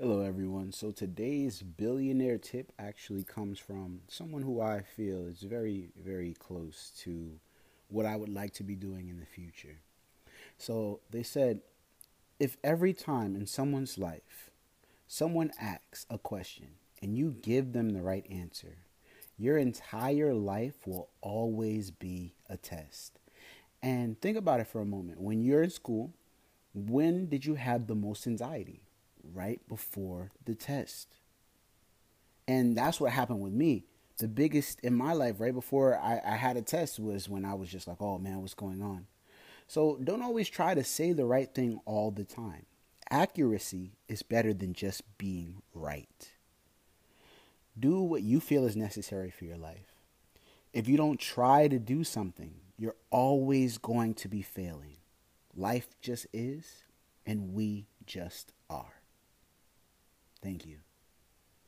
Hello, everyone. So today's billionaire tip actually comes from someone who I feel is very, very close to what I would like to be doing in the future. So they said if every time in someone's life someone asks a question and you give them the right answer, your entire life will always be a test. And think about it for a moment. When you're in school, when did you have the most anxiety? Right before the test. And that's what happened with me. The biggest in my life, right before I, I had a test, was when I was just like, oh man, what's going on? So don't always try to say the right thing all the time. Accuracy is better than just being right. Do what you feel is necessary for your life. If you don't try to do something, you're always going to be failing. Life just is, and we just are. Thank you.